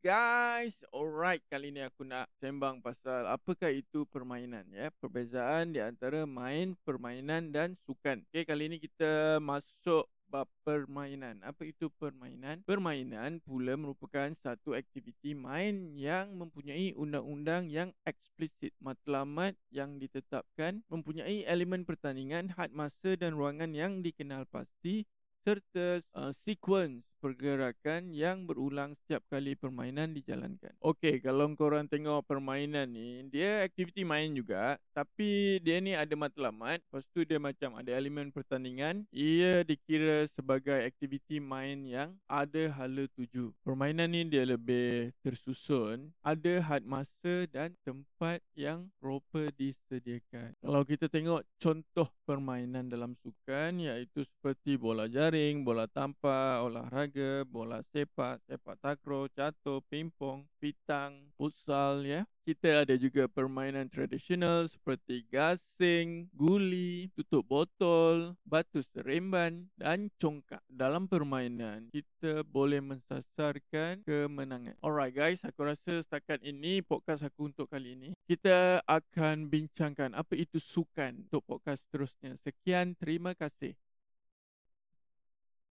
guys. Alright, kali ni aku nak sembang pasal apakah itu permainan ya. Perbezaan di antara main, permainan dan sukan. Okay, kali ni kita masuk bab permainan. Apa itu permainan? Permainan pula merupakan satu aktiviti main yang mempunyai undang-undang yang eksplisit. Matlamat yang ditetapkan mempunyai elemen pertandingan, had masa dan ruangan yang dikenal pasti serta uh, sequence pergerakan yang berulang setiap kali permainan dijalankan. Okey, kalau korang tengok permainan ni, dia aktiviti main juga, tapi dia ni ada matlamat, lepas tu dia macam ada elemen pertandingan, ia dikira sebagai aktiviti main yang ada hala tuju. Permainan ni dia lebih tersusun, ada had masa dan tempat yang disediakan. Kalau kita tengok contoh permainan dalam sukan, iaitu seperti bola jaring, bola tampar, olahraga, bola sepak, sepak takraw, catur, pingpong, pitang, futsal ya. Kita ada juga permainan tradisional seperti gasing, guli, tutup botol, batu seremban dan congkak. Dalam permainan, kita boleh mensasarkan kemenangan. Alright guys, aku rasa setakat ini podcast aku untuk kali ini. Kita akan bincangkan apa itu sukan untuk podcast seterusnya. Sekian, terima kasih.